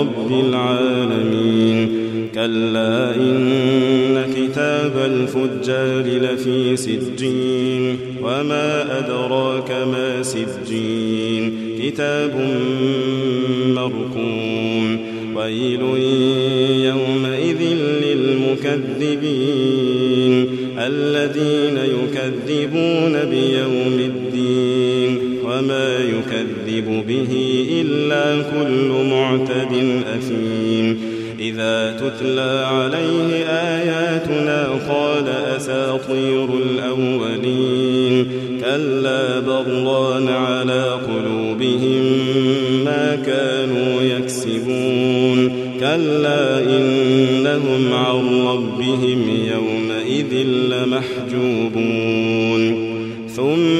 لرب العالمين. كلا إن كتاب الفجار لفي سجين. وما أدراك ما سجين. كتاب مرقوم. ويل يومئذ للمكذبين. الذين يكذبون بيوم الدين. وما يكذب به إلا كل معتد أثيم. إذا تتلى عليه آياتنا قال أساطير الأولين. كلا بران على قلوبهم ما كانوا يكسبون. كلا إنهم عن ربهم يومئذ لمحجوبون. ثم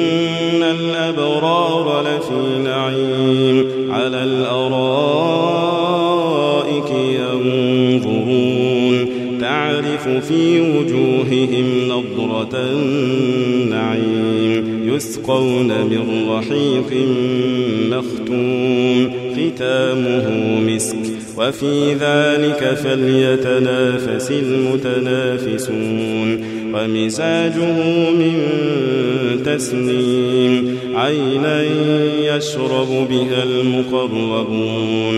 الأبرار لفي نعيم على الأرائك ينظرون. تعرف في وجوههم نضرة النعيم يسقون من رحيق مختوم ختامه مسك وفي ذلك فليتنافس المتنافسون ومزاجه من تسنيم عينا يشرب بها المقربون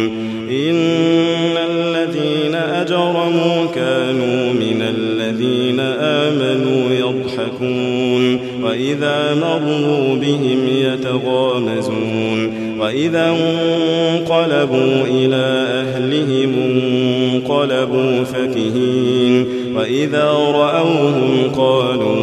إن الذين أجرموا كانوا من الذين آمنوا يضحكون وإذا مروا بهم يتغامزون وإذا انقلبوا إلى أهلهم انقلبوا فكهين وإذا رأوهم قالوا